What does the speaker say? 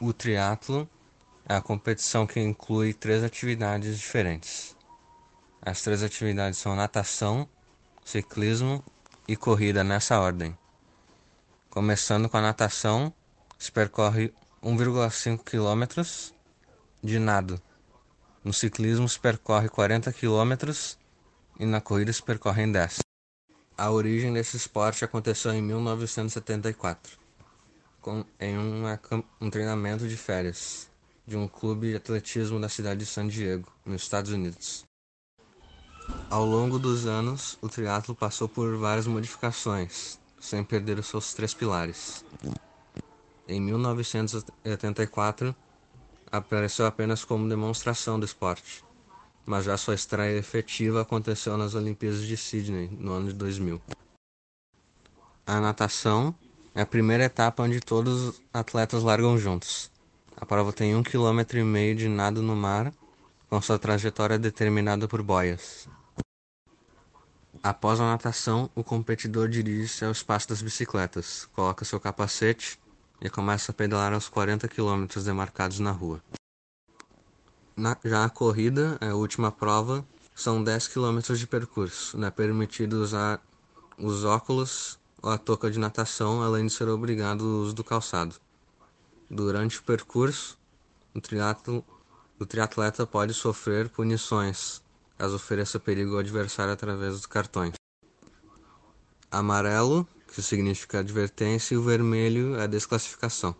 O triatlo é a competição que inclui três atividades diferentes. As três atividades são natação, ciclismo e corrida nessa ordem. Começando com a natação, se percorre 1,5 km de nado. No ciclismo se percorre 40 km e na corrida se percorrem 10. A origem desse esporte aconteceu em 1974, em um treinamento de férias de um clube de atletismo da cidade de San Diego, nos Estados Unidos. Ao longo dos anos, o triatlo passou por várias modificações, sem perder os seus três pilares. Em 1984, apareceu apenas como demonstração do esporte, mas já sua estreia efetiva aconteceu nas Olimpíadas de Sydney, no ano de 2000. A natação é a primeira etapa onde todos os atletas largam juntos. A prova tem um quilômetro e meio de nado no mar, com sua trajetória determinada por boias. Após a natação, o competidor dirige-se ao espaço das bicicletas, coloca seu capacete e começa a pedalar aos 40 km demarcados na rua. Na, já a corrida, a última prova, são 10 km de percurso. Não é permitido usar os óculos a touca de natação, além de ser obrigado o uso do calçado. Durante o percurso, o, triatlo, o triatleta pode sofrer punições, caso ofereça perigo ao adversário através dos cartões. Amarelo, que significa advertência, e o vermelho é a desclassificação.